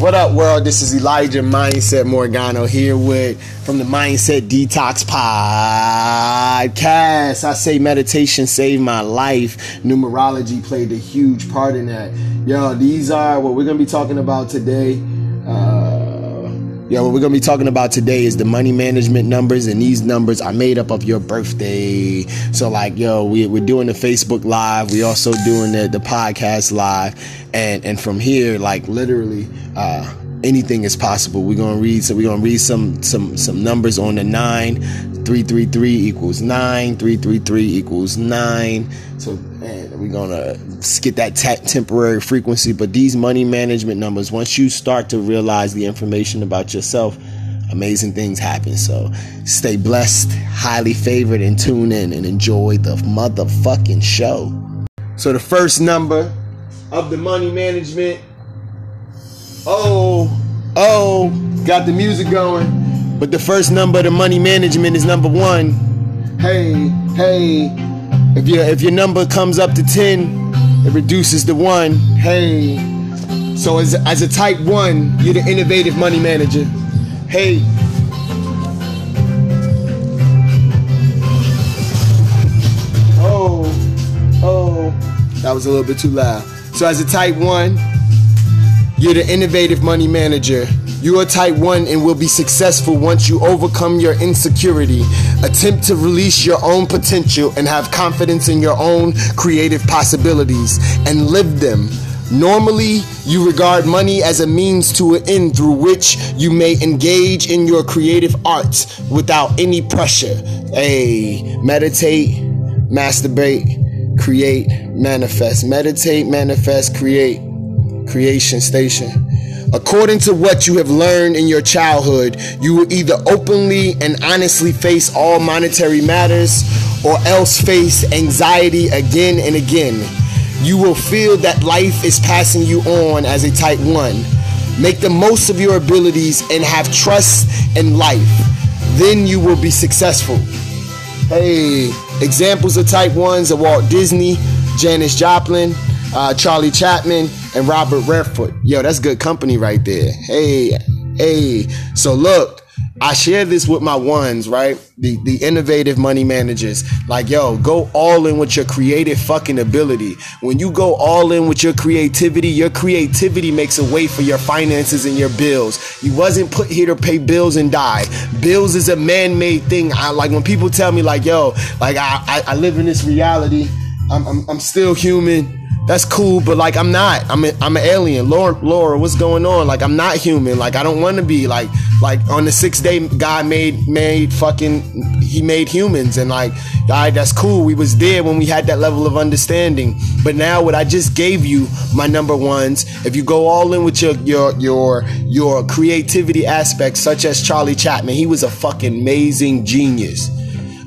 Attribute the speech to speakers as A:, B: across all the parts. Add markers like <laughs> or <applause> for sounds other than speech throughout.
A: What up, world? This is Elijah Mindset Morgano here with from the Mindset Detox Podcast. I say meditation saved my life. Numerology played a huge part in that. Yo, these are what we're gonna be talking about today. Yo, what we're gonna be talking about today is the money management numbers, and these numbers are made up of your birthday. So, like, yo, we, we're doing the Facebook Live, we also doing the, the podcast live, and and from here, like, literally, uh, anything is possible. We're gonna read, so we're gonna read some some some numbers on the nine. 333 equals 9 333 equals 9 so and we're gonna get that t- temporary frequency but these money management numbers once you start to realize the information about yourself amazing things happen. So stay blessed highly favored and tune in and enjoy the motherfucking show. So the first number of the money management. Oh oh got the music going. But the first number of the money management is number one. Hey, hey, if your if your number comes up to 10, it reduces to one. Hey. So as, as a type one, you're the innovative money manager. Hey. Oh, oh, that was a little bit too loud. So as a type one, you're the innovative money manager. You are type 1 and will be successful once you overcome your insecurity, attempt to release your own potential, and have confidence in your own creative possibilities and live them. Normally, you regard money as a means to an end through which you may engage in your creative arts without any pressure. A meditate, masturbate, create, manifest. Meditate, manifest, create. Creation station. According to what you have learned in your childhood, you will either openly and honestly face all monetary matters or else face anxiety again and again. You will feel that life is passing you on as a type 1. Make the most of your abilities and have trust in life. Then you will be successful. Hey, examples of type 1s are Walt Disney, Janis Joplin, uh, Charlie Chaplin, and Robert Redford. Yo, that's good company right there. Hey, hey. So look, I share this with my ones, right? The the innovative money managers. Like, yo, go all in with your creative fucking ability. When you go all in with your creativity, your creativity makes a way for your finances and your bills. You wasn't put here to pay bills and die. Bills is a man-made thing. I like when people tell me, like, yo, like I I, I live in this reality. I'm, I'm, I'm still human that's cool, but like I'm not. I'm a, I'm an alien. Laura, Laura, what's going on? Like I'm not human. Like I don't want to be. Like like on the sixth day, God made made fucking He made humans, and like all right, that's cool. We was there when we had that level of understanding. But now, what I just gave you, my number ones, if you go all in with your your your your creativity aspects, such as Charlie Chaplin, he was a fucking amazing genius.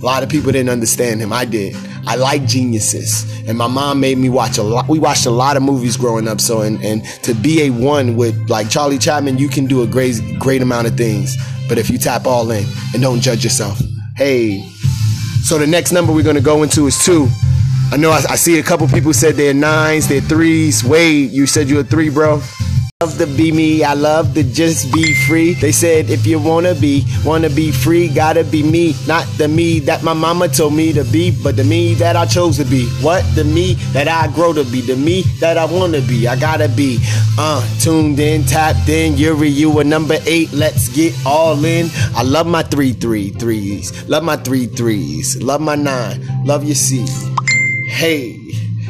A: A lot of people didn't understand him. I did. I like geniuses, and my mom made me watch a lot. We watched a lot of movies growing up. So, and and to be a one with like Charlie Chaplin, you can do a great great amount of things. But if you tap all in and don't judge yourself, hey. So the next number we're gonna go into is two. I know I, I see a couple people said they're nines, they're threes. Wade, you said you're a three, bro love to be me. I love to just be free. They said if you wanna be, wanna be free, gotta be me. Not the me that my mama told me to be, but the me that I chose to be. What? The me that I grow to be. The me that I wanna be. I gotta be. Uh, tuned in, tapped in. Yuri, you a number eight. Let's get all in. I love my three three threes. Love my three threes. Love my nine. Love your C. Hey,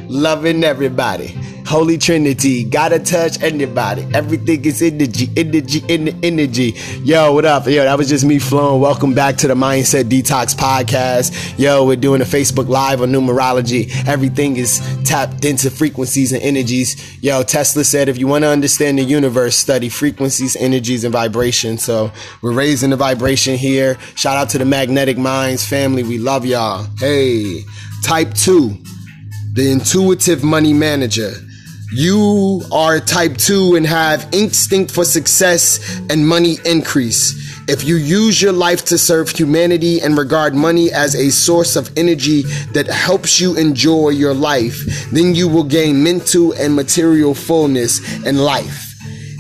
A: loving everybody. Holy Trinity, gotta touch anybody. Everything is energy, energy, the energy. Yo, what up? Yo, that was just me flowing. Welcome back to the Mindset Detox Podcast. Yo, we're doing a Facebook Live on numerology. Everything is tapped into frequencies and energies. Yo, Tesla said if you want to understand the universe, study frequencies, energies, and vibrations. So we're raising the vibration here. Shout out to the Magnetic Minds family. We love y'all. Hey, type two, the intuitive money manager you are type 2 and have instinct for success and money increase. If you use your life to serve humanity and regard money as a source of energy that helps you enjoy your life, then you will gain mental and material fullness in life.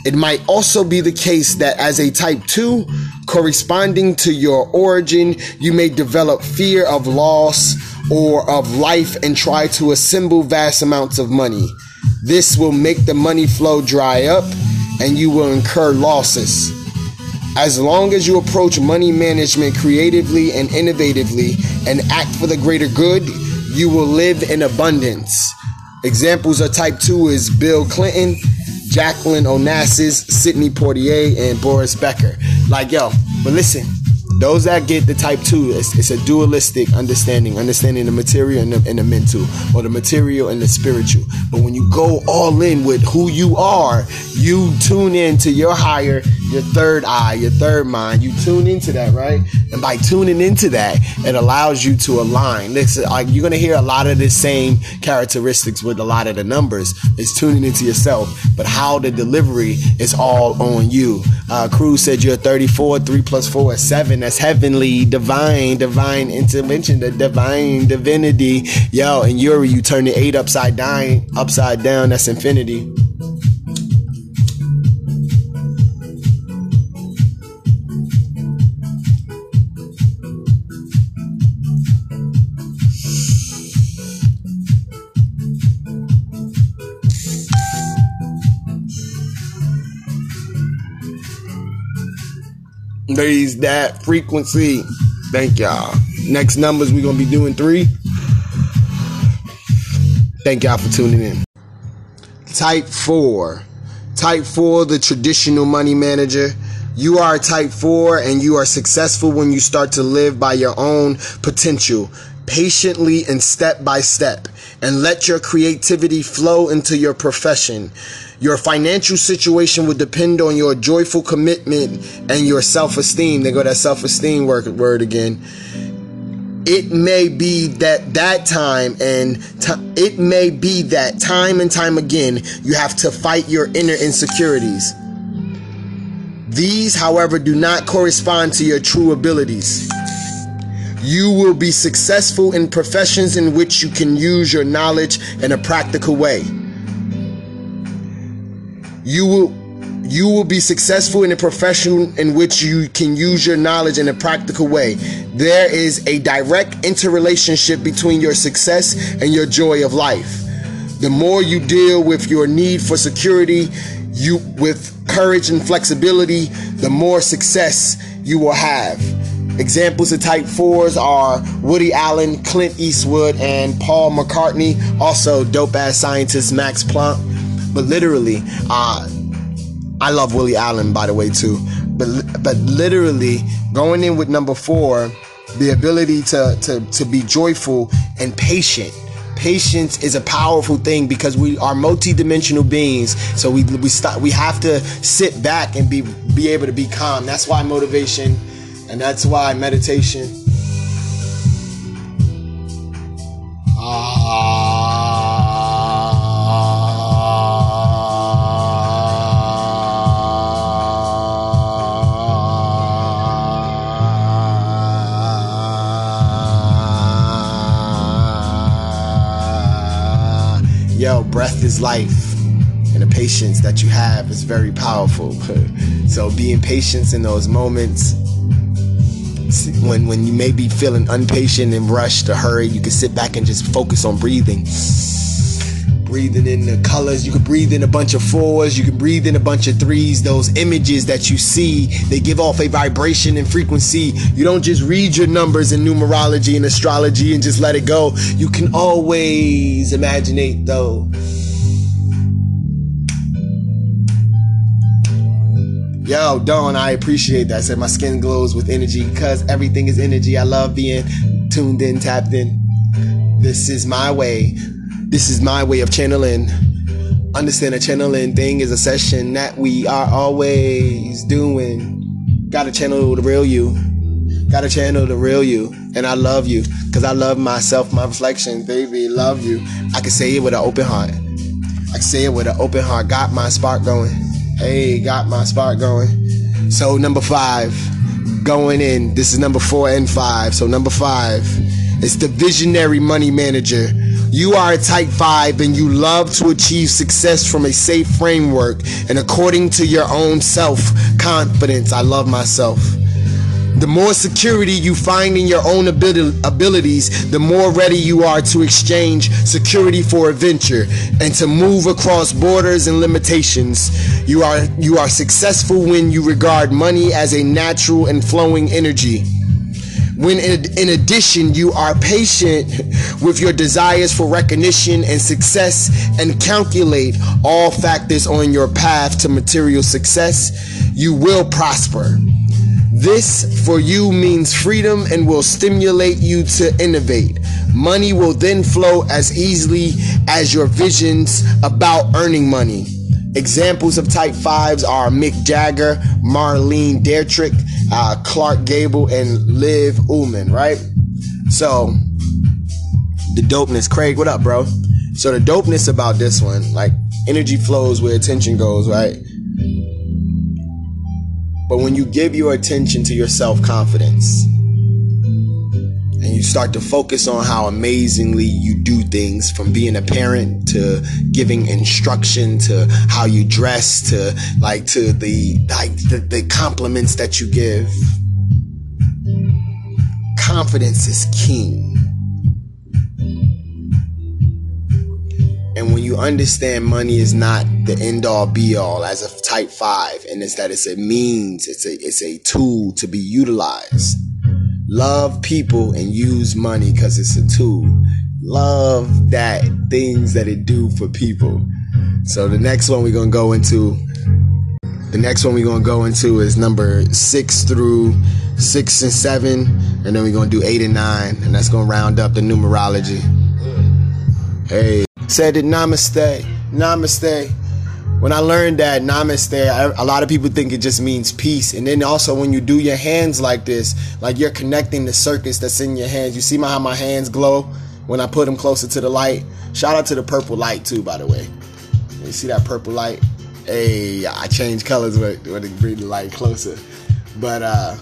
A: It might also be the case that as a type 2, corresponding to your origin, you may develop fear of loss or of life and try to assemble vast amounts of money. This will make the money flow dry up and you will incur losses. As long as you approach money management creatively and innovatively and act for the greater good, you will live in abundance. Examples of type 2 is Bill Clinton, Jacqueline Onassis, Sidney Poitier, and Boris Becker. Like, yo, but listen, those that get the type two, it's, it's, a dualistic understanding, understanding the material and the, and the, mental, or the material and the spiritual. But when you go all in with who you are, you tune in to your higher, your third eye, your third mind. You tune into that, right? And by tuning into that, it allows you to align. Listen, like you're gonna hear a lot of the same characteristics with a lot of the numbers. It's tuning into yourself, but how the delivery is all on you. Uh, Cruz said you're 34, three plus four is seven. That's heavenly, divine, divine intervention, the divine divinity. Yo, and Yuri, you turn the eight upside down, upside down. That's infinity. Raise that frequency. Thank y'all. Next numbers, we're to be doing three. Thank y'all for tuning in. Type 4. Type 4, the traditional money manager. You are type 4 and you are successful when you start to live by your own potential, patiently and step by step, and let your creativity flow into your profession. Your financial situation will depend on your joyful commitment and your self esteem. They go that self esteem word again. It may be that that time and t- it may be that time and time again you have to fight your inner insecurities. These, however, do not correspond to your true abilities. You will be successful in professions in which you can use your knowledge in a practical way. You will you will be successful in a profession in which you can use your knowledge in a practical way. There is a direct interrelationship between your success and your joy of life. The more you deal with your need for security, you with courage and flexibility, the more success you will have. Examples of type 4s are Woody Allen, Clint Eastwood, and Paul McCartney. Also, dope ass scientist Max Planck but literally, uh, I love Willie Allen, by the way, too. But but literally, going in with number four, the ability to to to be joyful and patient. Patience is a powerful thing because we are multi-dimensional beings. So we we stop. We have to sit back and be be able to be calm. That's why motivation, and that's why meditation. Ah. Yo, breath is life and the patience that you have is very powerful <laughs> so being patient in those moments when when you may be feeling impatient and rushed or hurried you can sit back and just focus on breathing. Breathing in the colors you can breathe in a bunch of fours you can breathe in a bunch of threes. Those images that you see they give off a vibration and frequency. You don't just read your numbers in numerology and astrology and just let it go. You can always imaginate though Yo, Dawn, I appreciate that. I said my skin glows with energy because everything is energy. I love being tuned in, tapped in. This is my way. This is my way of channeling. Understand a channeling thing is a session that we are always doing. Gotta channel the real you. Gotta channel the real you. And I love you because I love myself, my reflection. Baby, love you. I can say it with an open heart. I can say it with an open heart. Got my spark going. Hey, got my spark going. So number five, going in. This is number four and five. So number five, it's the visionary money manager. You are a type 5 and you love to achieve success from a safe framework and according to your own self confidence. I love myself. The more security you find in your own abilities, the more ready you are to exchange security for adventure and to move across borders and limitations. You are you are successful when you regard money as a natural and flowing energy. When in addition, you are patient with your desires for recognition and success and calculate all factors on your path to material success, you will prosper. This for you means freedom and will stimulate you to innovate. Money will then flow as easily as your visions about earning money. Examples of type 5s are Mick Jagger, Marlene Dietrich, uh, Clark Gable, and Liv Ullmann, right? So, the dopeness. Craig, what up, bro? So, the dopeness about this one, like, energy flows where attention goes, right? But when you give your attention to your self confidence and you start to focus on how amazingly you do things from being a parent to giving instruction to how you dress to like to the like the, the compliments that you give confidence is king when you understand money is not the end all be all as a type five, and it's that it's a means, it's a it's a tool to be utilized. Love people and use money because it's a tool. Love that things that it do for people. So the next one we're gonna go into the next one we're gonna go into is number six through six and seven, and then we're gonna do eight and nine, and that's gonna round up the numerology. Hey said it namaste, namaste. When I learned that namaste, I, a lot of people think it just means peace. And then also when you do your hands like this, like you're connecting the circuits that's in your hands. You see my, how my hands glow when I put them closer to the light. Shout out to the purple light too, by the way. You see that purple light? Hey, I change colors when, when it bring the light closer. But uh,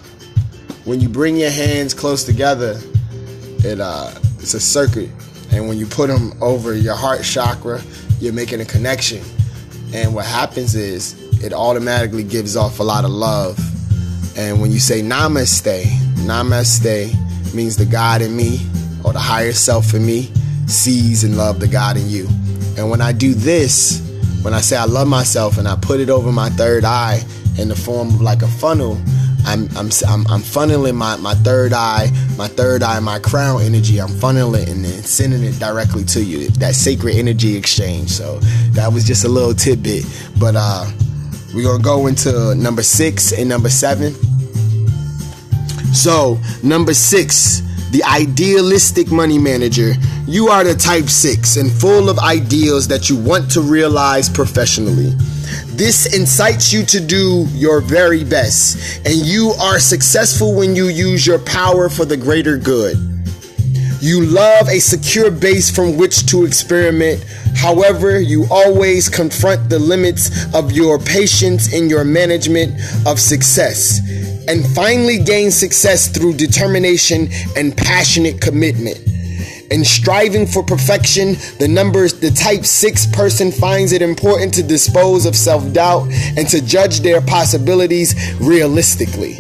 A: when you bring your hands close together, it uh, it's a circuit and when you put them over your heart chakra, you're making a connection. And what happens is it automatically gives off a lot of love. And when you say namaste, namaste means the God in me or the higher self in me sees and love the God in you. And when I do this, when I say I love myself and I put it over my third eye in the form of like a funnel, I'm I'm I'm, funneling my, my third eye, my third eye, my crown energy. I'm funneling and then sending it directly to you. That sacred energy exchange. So that was just a little tidbit. But uh, we're gonna go into number six and number seven. So number six the idealistic money manager. You are the type 6 and full of ideals that you want to realize professionally. This incites you to do your very best, and you are successful when you use your power for the greater good. You love a secure base from which to experiment. However, you always confront the limits of your patience in your management of success and finally gain success through determination and passionate commitment and striving for perfection, the numbers, the type 6 person finds it important to dispose of self doubt and to judge their possibilities realistically.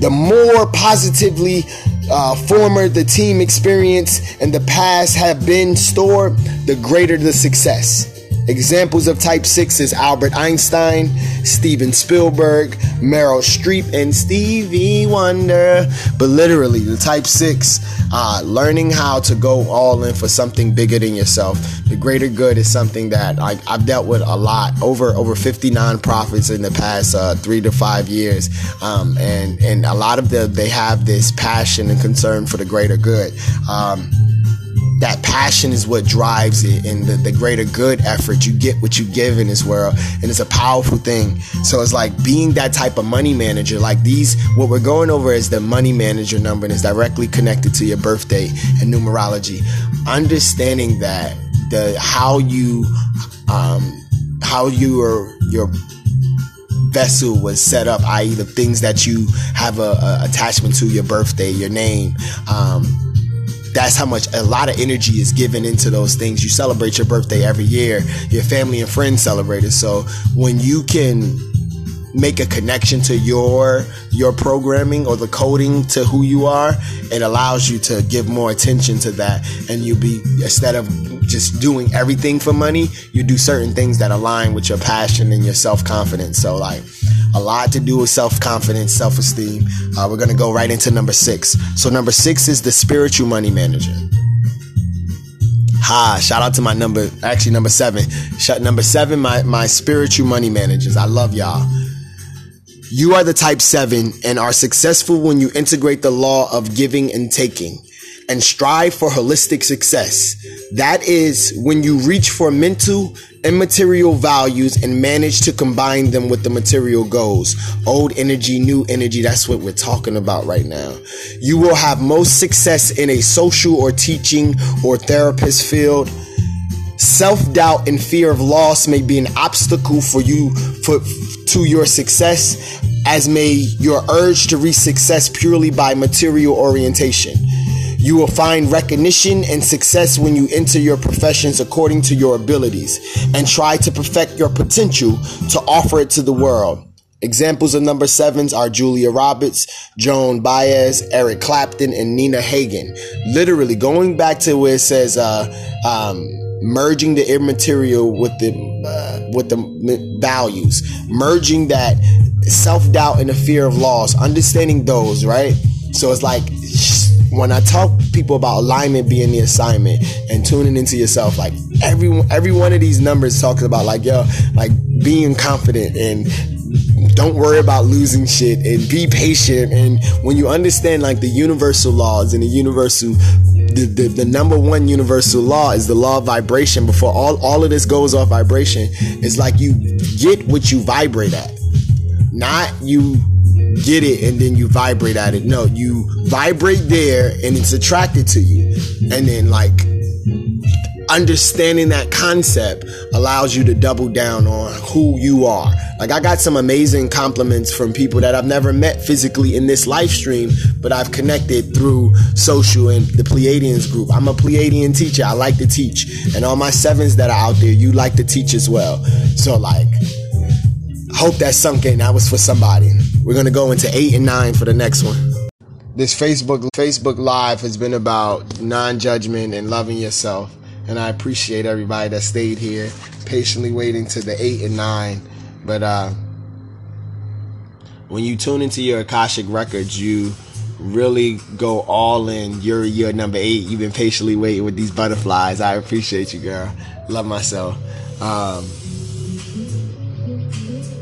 A: The more positively uh, former the team experience and the past have been stored, the greater the success. Examples of type 6 is Albert Einstein, Steven Spielberg, Meryl Streep, and Stevie Wonder. But literally, the type 6, uh, learning how to go all in for something bigger than yourself. The greater good is something that I, have dealt with a lot. Over over 50 nonprofits in the past uh, three to five years. Um, and, and a lot of them, they have this passion and concern for the greater good. Um, that passion is what drives it and the, the greater good effort you get what you give in this world and it's a powerful thing. So it's like being that type of money manager like these what we're going over is the money manager number and it's directly connected to your birthday and numerology. Understanding that the how you um how your your vessel was set up i.e the things that you have a, a attachment to your birthday your name um that's how much a lot of energy is given into those things. You celebrate your birthday every year. Your family and friends celebrate it. So when you can make a connection to your your programming or the coding to who you are it allows you to give more attention to that and you be instead of just doing everything for money you do certain things that align with your passion and your self-confidence so like a lot to do with self-confidence self-esteem uh, we're gonna go right into number six so number six is the spiritual money manager Ha, shout out to my number, actually number seven. Shut number seven, my, my spiritual money managers. I love y'all. You are the type seven and are successful when you integrate the law of giving and taking and strive for holistic success. That is when you reach for mental and material values and manage to combine them with the material goals. Old energy, new energy. That's what we're talking about right now. You will have most success in a social or teaching or therapist field. Self doubt and fear of loss may be an obstacle for you for to your success as may your urge to reach success purely by material orientation. You will find recognition and success when you enter your professions according to your abilities and try to perfect your potential to offer it to the world. Examples of number sevens are Julia Roberts, Joan Baez, Eric Clapton, and Nina Hagen. Literally going back to where it says, uh, um, merging the immaterial with the uh, with the values, merging that self doubt and the fear of loss, understanding those, right? So it's like when I talk people about alignment being the assignment and tuning into yourself, like every every one of these numbers talks about like yo, like being confident and don't worry about losing shit and be patient. And when you understand like the universal laws and the universal the, the, the number one universal law is the law of vibration. Before all, all of this goes off vibration it's like you get what you vibrate at. Not you get it and then you vibrate at it. No, you vibrate there and it's attracted to you. And then like understanding that concept allows you to double down on who you are. Like I got some amazing compliments from people that I've never met physically in this live stream, but I've connected through social and the Pleiadians group. I'm a Pleiadian teacher. I like to teach. And all my sevens that are out there, you like to teach as well. So like hope that sunk in. That was for somebody. We're gonna go into eight and nine for the next one. This Facebook Facebook Live has been about non-judgment and loving yourself, and I appreciate everybody that stayed here, patiently waiting to the eight and nine. But uh, when you tune into your Akashic records, you really go all in. You're your number eight. You've been patiently waiting with these butterflies. I appreciate you, girl. Love myself. Um,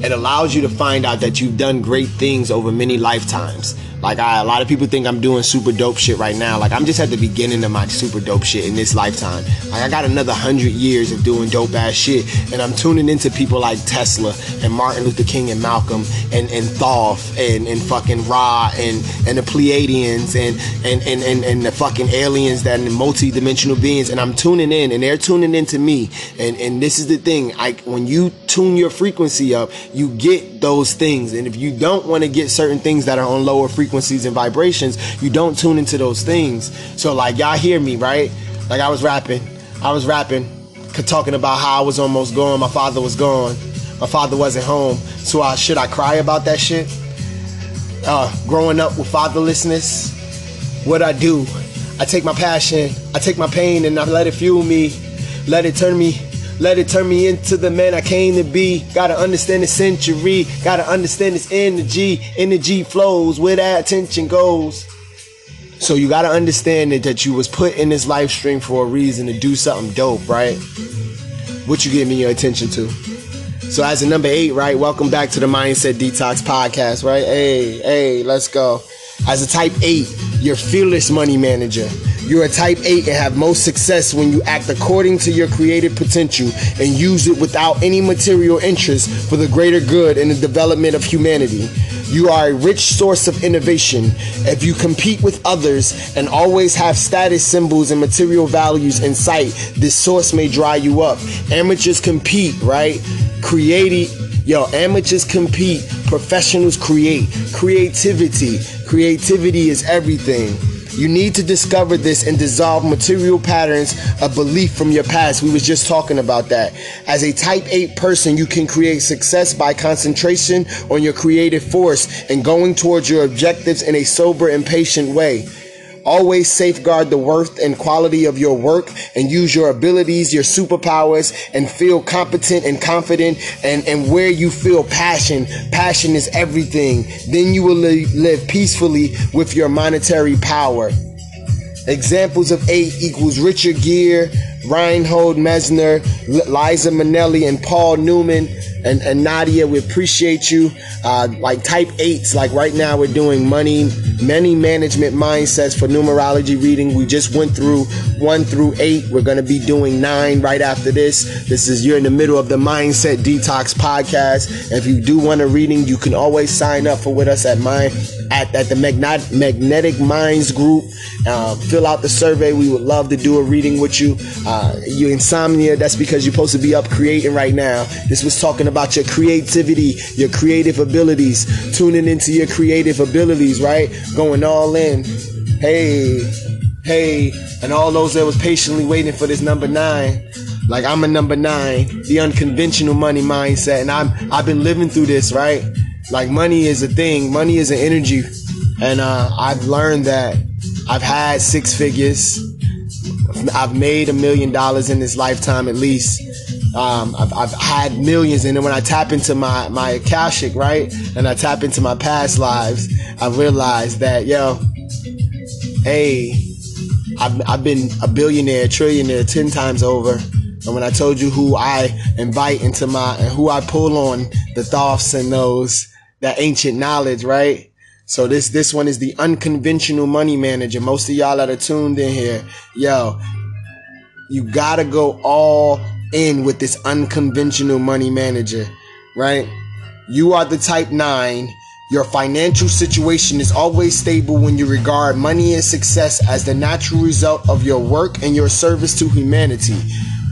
A: it allows you to find out that you've done great things over many lifetimes. Like I, a lot of people think I'm doing super dope shit right now. Like I'm just at the beginning of my super dope shit in this lifetime. Like I got another hundred years of doing dope ass shit, and I'm tuning into people like Tesla and Martin Luther King and Malcolm and and Thoth and and fucking Ra and and the Pleiadians and and and and, and the fucking aliens that and multi-dimensional beings. And I'm tuning in, and they're tuning into me. And and this is the thing. like when you tune your frequency up, you get those things. And if you don't want to get certain things that are on lower frequencies and vibrations, you don't tune into those things. So like y'all hear me, right? Like I was rapping, I was rapping, talking about how I was almost gone, my father was gone, my father wasn't home. So I should I cry about that shit? Uh, growing up with fatherlessness, what I do, I take my passion, I take my pain, and I let it fuel me, let it turn me let it turn me into the man I came to be. Gotta understand the century. Gotta understand this energy. Energy flows where that attention goes. So you gotta understand that, that you was put in this live stream for a reason to do something dope, right? What you giving me your attention to? So as a number eight, right? Welcome back to the Mindset Detox podcast, right? Hey, hey, let's go. As a type eight, you're fearless money manager. You're a type 8 and have most success when you act according to your creative potential and use it without any material interest for the greater good and the development of humanity. You are a rich source of innovation. If you compete with others and always have status symbols and material values in sight, this source may dry you up. Amateurs compete, right? Creating Yo, amateurs compete, professionals create. Creativity. Creativity is everything. You need to discover this and dissolve material patterns of belief from your past. We was just talking about that. As a type 8 person, you can create success by concentration on your creative force and going towards your objectives in a sober and patient way. Always safeguard the worth and quality of your work and use your abilities, your superpowers, and feel competent and confident and, and where you feel passion. Passion is everything. Then you will live peacefully with your monetary power. Examples of eight equals Richard Gere, Reinhold Messner, Liza Minnelli, and Paul Newman and, and Nadia, we appreciate you. Uh, like type eights, like right now we're doing money, many management mindsets for numerology reading. We just went through one through eight. We're going to be doing nine right after this. This is, you're in the middle of the Mindset Detox podcast. If you do want a reading, you can always sign up for with us at my, at, at the Magnet, Magnetic Minds group. Uh, fill out the survey. We would love to do a reading with you. Uh, you insomnia, that's because you're supposed to be up creating right now. This was talking about your creativity, your creative abilities, tuning into your creative abilities, right? Going all in. Hey, hey, and all those that was patiently waiting for this number nine. Like I'm a number nine, the unconventional money mindset, and I'm I've been living through this, right? Like money is a thing, money is an energy, and uh, I've learned that I've had six figures, I've made a million dollars in this lifetime at least. Um, I've, I've, had millions, and then when I tap into my my akashic, right, and I tap into my past lives, I realize that yo, hey, I've, I've been a billionaire, trillionaire ten times over. And when I told you who I invite into my and who I pull on the thoughts and those that ancient knowledge, right? So this this one is the unconventional money manager. Most of y'all that are tuned in here, yo, you gotta go all in with this unconventional money manager, right? You are the type nine. Your financial situation is always stable when you regard money and success as the natural result of your work and your service to humanity.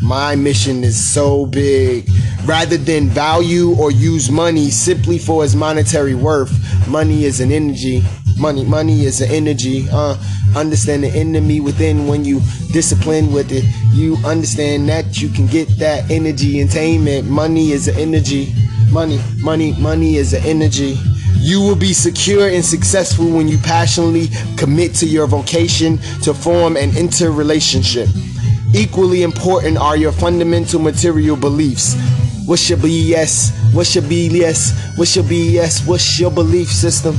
A: My mission is so big. Rather than value or use money simply for its monetary worth, money is an energy. Money, money is an energy. Uh, understand the enemy within when you discipline with it. You understand that you can get that energy attainment. Money is an energy. Money, money, money is an energy. You will be secure and successful when you passionately commit to your vocation to form an interrelationship. Equally important are your fundamental material beliefs. What's your BS? What's your BS? What's your BS? What's your belief system?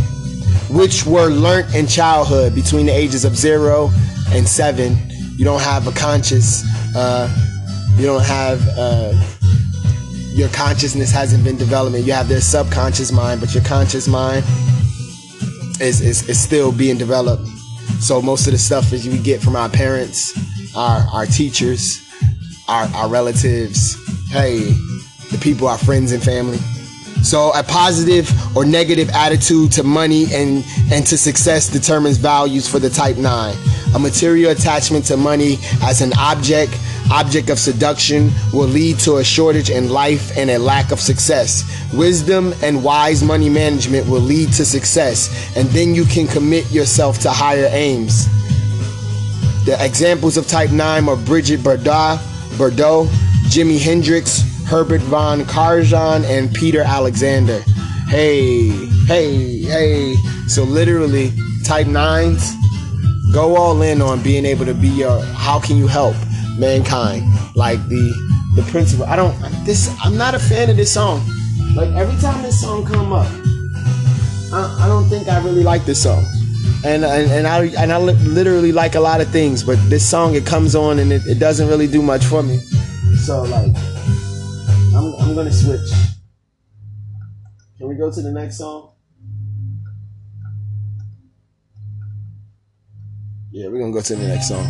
A: Which were learnt in childhood between the ages of zero and seven. You don't have a conscious, uh, you don't have, uh, your consciousness hasn't been developing. You have this subconscious mind, but your conscious mind is, is, is still being developed. So most of the stuff that we get from our parents, our our teachers, our our relatives, hey, the people, our friends and family. So a positive or negative attitude to money and, and to success determines values for the type 9. A material attachment to money as an object, object of seduction will lead to a shortage in life and a lack of success. Wisdom and wise money management will lead to success, and then you can commit yourself to higher aims. The examples of Type 9 are Brigitte Bardot, Bardot, Jimi Hendrix, Herbert von Karajan, and Peter Alexander. Hey, hey, hey. So literally, Type 9s go all in on being able to be your how can you help mankind? Like the the principle. I don't this I'm not a fan of this song. Like every time this song come up, I, I don't think I really like this song and and, and I and I literally like a lot of things, but this song it comes on and it, it doesn't really do much for me. So like, I'm gonna switch. Can we go to the next song? Yeah, we're gonna go to the next song.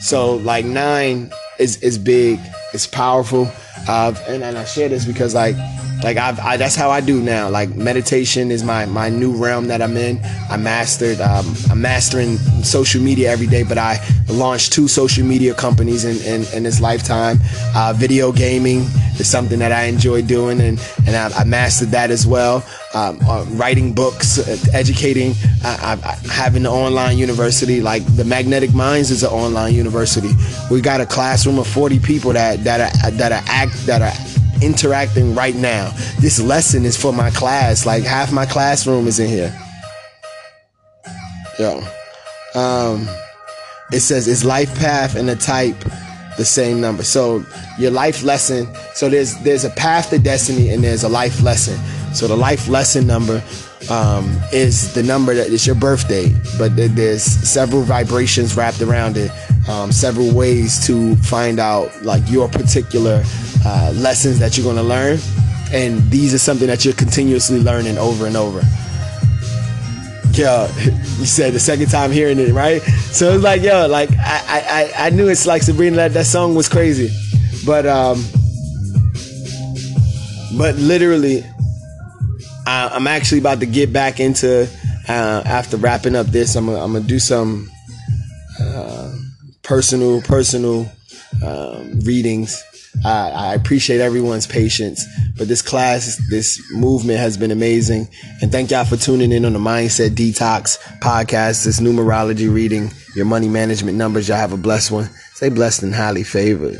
A: So like nine is is big. it's powerful. Uh, and, and I share this because like like I've, I, that's how I do now. Like meditation is my my new realm that I'm in. I mastered. Um, I'm mastering social media every day, but I launched two social media companies in in, in this lifetime. Uh, video gaming is something that I enjoy doing, and and I, I mastered that as well. Um, uh, writing books, uh, educating, uh, having an online university. Like the Magnetic Minds is an online university. We got a classroom of 40 people that that are that are act that are interacting right now. This lesson is for my class. Like half my classroom is in here. Yo. Um, it says is life path and the type the same number. So your life lesson. So there's there's a path to destiny and there's a life lesson. So the life lesson number um, is the number that is your birthday, but there's several vibrations wrapped around it, um, several ways to find out like your particular uh, lessons that you're going to learn. And these are something that you're continuously learning over and over. Yo, <laughs> you said the second time hearing it, right? So it's like, yo, like I, I, I knew it's like Sabrina that that song was crazy, but um, but literally, I, I'm actually about to get back into uh, after wrapping up this. I'm gonna, I'm gonna do some personal personal um, readings I, I appreciate everyone's patience, but this class, this movement has been amazing. And thank y'all for tuning in on the Mindset Detox podcast, this numerology reading, your money management numbers. Y'all have a blessed one. Stay blessed and highly favored.